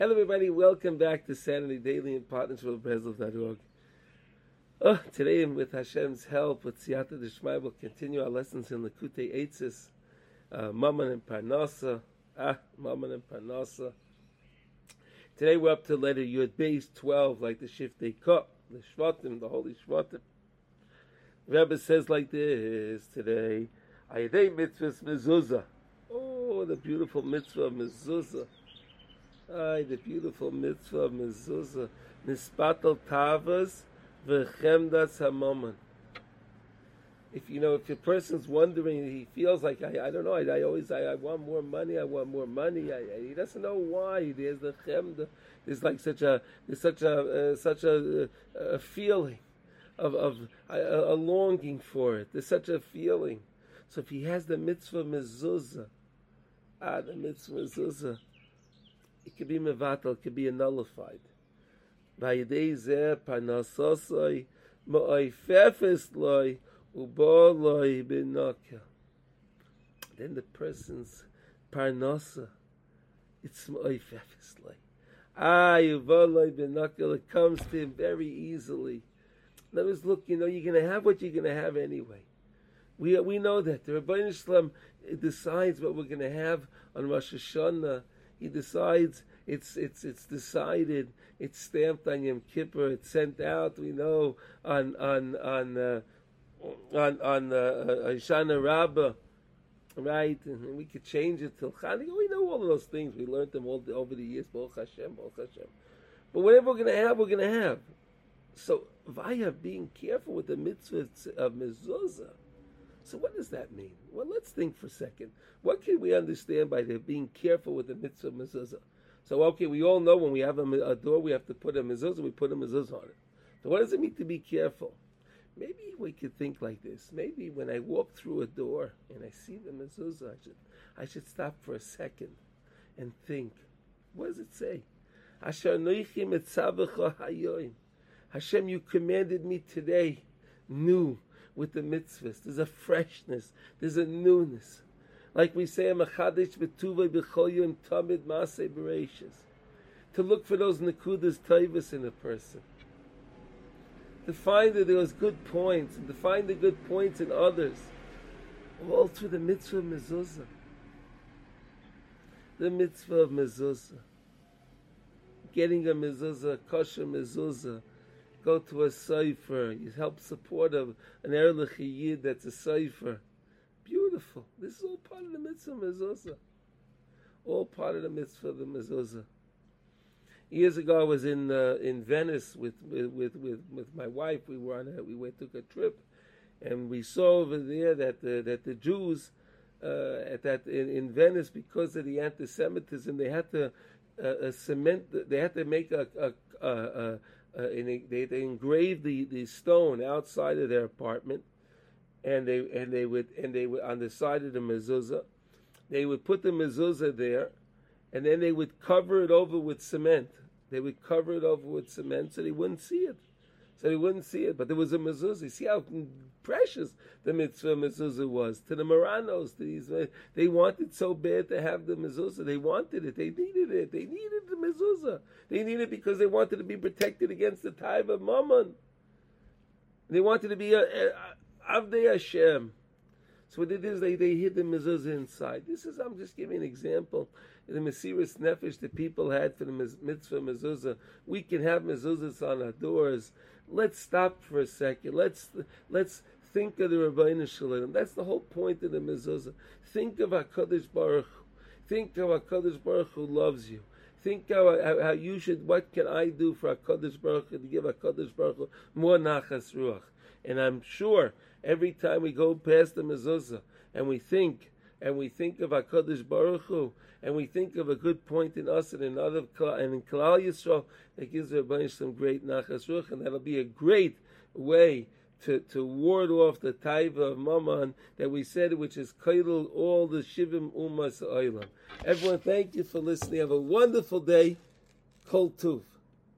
Hello, everybody. Welcome back to Saturday Daily in partnership with Breslov.org. Oh, today, with Hashem's help, with Siyata Deshmai, we'll continue our lessons in Likutei Eitzis, uh, Mammon and Parnasa. Ah, Mammon and Parnasa. Today, we're up to letter Yud base 12, like the Shiftei Cup, the Shvatim, the Holy Shvatim. Rebbe says like this today, Ayadei Mitzvahs Mezuzah. Oh, the beautiful mitzvah Mezuzah. Ay, the beautiful mitzvah of mezuzah. Nispatel tavas v'chemdas hamomon. If you know, if a person's wondering, he feels like I, I don't know. I, I always I, I want more money. I want more money. He doesn't know why. There's the chemda. There's like such a there's such a uh, such a, a feeling of of a, a, longing for it. There's such a feeling. So if he has the mitzvah mezuzah, ah, the mitzvah mezuzah it could be mevatel, it could be nullified. Vayidei zeh parnasosoi ma'oifefes loy ubo loy binokia. Then the person's parnasa, it's ma'oifefes loy. Ah, ubo loy binokia, it comes to him very easily. Let us look, you know, you're going to have what you're going to have anyway. We, we know that. The Rabbi Shalom decides what we're going to have on Rosh Hashanah he decides it's it's it's decided. It's stamped on Yom Kippur. It's sent out. We know on on on uh, on on uh, uh Shana Rabbah, right? And we could change it till Chanukah. We know all of those things. We learned them all the, over the years. Baruch Hashem, Baruch Hashem. But whatever we're to have, we're to have. So via being careful with the mitzvah of mezuzah so what does that mean? Well, let's think for a second. What can we understand by being careful with the mitzvah mezuzah? So okay, we all know when we have a, a, door, we have to put a mezuzah. We put a mezuzah on it. So what does it mean to be careful? Maybe we could think like this. Maybe when I walk through a door and I see the mezuzah, I should I should stop for a second and think. What does it say? Hashem, you commanded me today, new with the mitzvahs. There's a freshness. There's a newness. Like we say, "Machadish b'tuvay b'choyim tamid masay bereshis." To look for those nekudas taivas in a person. To find that there was good points, and to find the good points in others. All through the mitzvah of mezuzah. The mitzvah of mezuzah. Getting a mezuzah, kosher mezuzah go to a sofer. You help support a, an Erlich Yid that's a sofer. Beautiful. This is all part of the mitzvah mezuzah. All part of the mitzvah the mezuzah. Years ago, I was in uh, in Venice with, with with with my wife. We were on a, we went took a trip, and we saw over there that the, that the Jews uh, at that in, in, Venice because of the anti-Semitism, they had to uh, cement. They had to make a, a, a, uh, and they, they engraved the, the stone outside of their apartment, and they and they would and they would on the side of the mezuzah, they would put the mezuzah there, and then they would cover it over with cement. They would cover it over with cement so they wouldn't see it so they wouldn't see it. But there was a mezuzah. See how precious the mitzvah mezuzah was to the Marranos. To these, they wanted so bad to have the mezuzah. They wanted it. They needed it. They needed. They needed it because they wanted to be protected against the tithe of mammon. They wanted to be a, a, Avdei Hashem. So what they did is they, they hid the mezuzah inside. This is, I'm just giving an example. The Mesiris Nefesh that people had for the mitzvah mezuzah. We can have mezuzahs on our doors. Let's stop for a second. Let's, let's think of the Rabbeinu Shalom. That's the whole point of the mezuzah. Think of HaKadosh Baruch Think of HaKadosh Baruch who loves you. Think how, how, how, you should, what can I do for HaKadosh Baruch Hu to give HaKadosh Baruch Hu more nachas ruach. And I'm sure every time we go past the mezuzah and we think and we think of Hakadosh Baruch Hu, and we think of a good point in us and in other and in Klal Yisrael, that gives everybody some great nachas ruch, and that'll be a great way to, to ward off the taiva of mammon that we said, which is kaidal all the shivim umas oilam. Everyone, thank you for listening. Have a wonderful day. Kol tuv.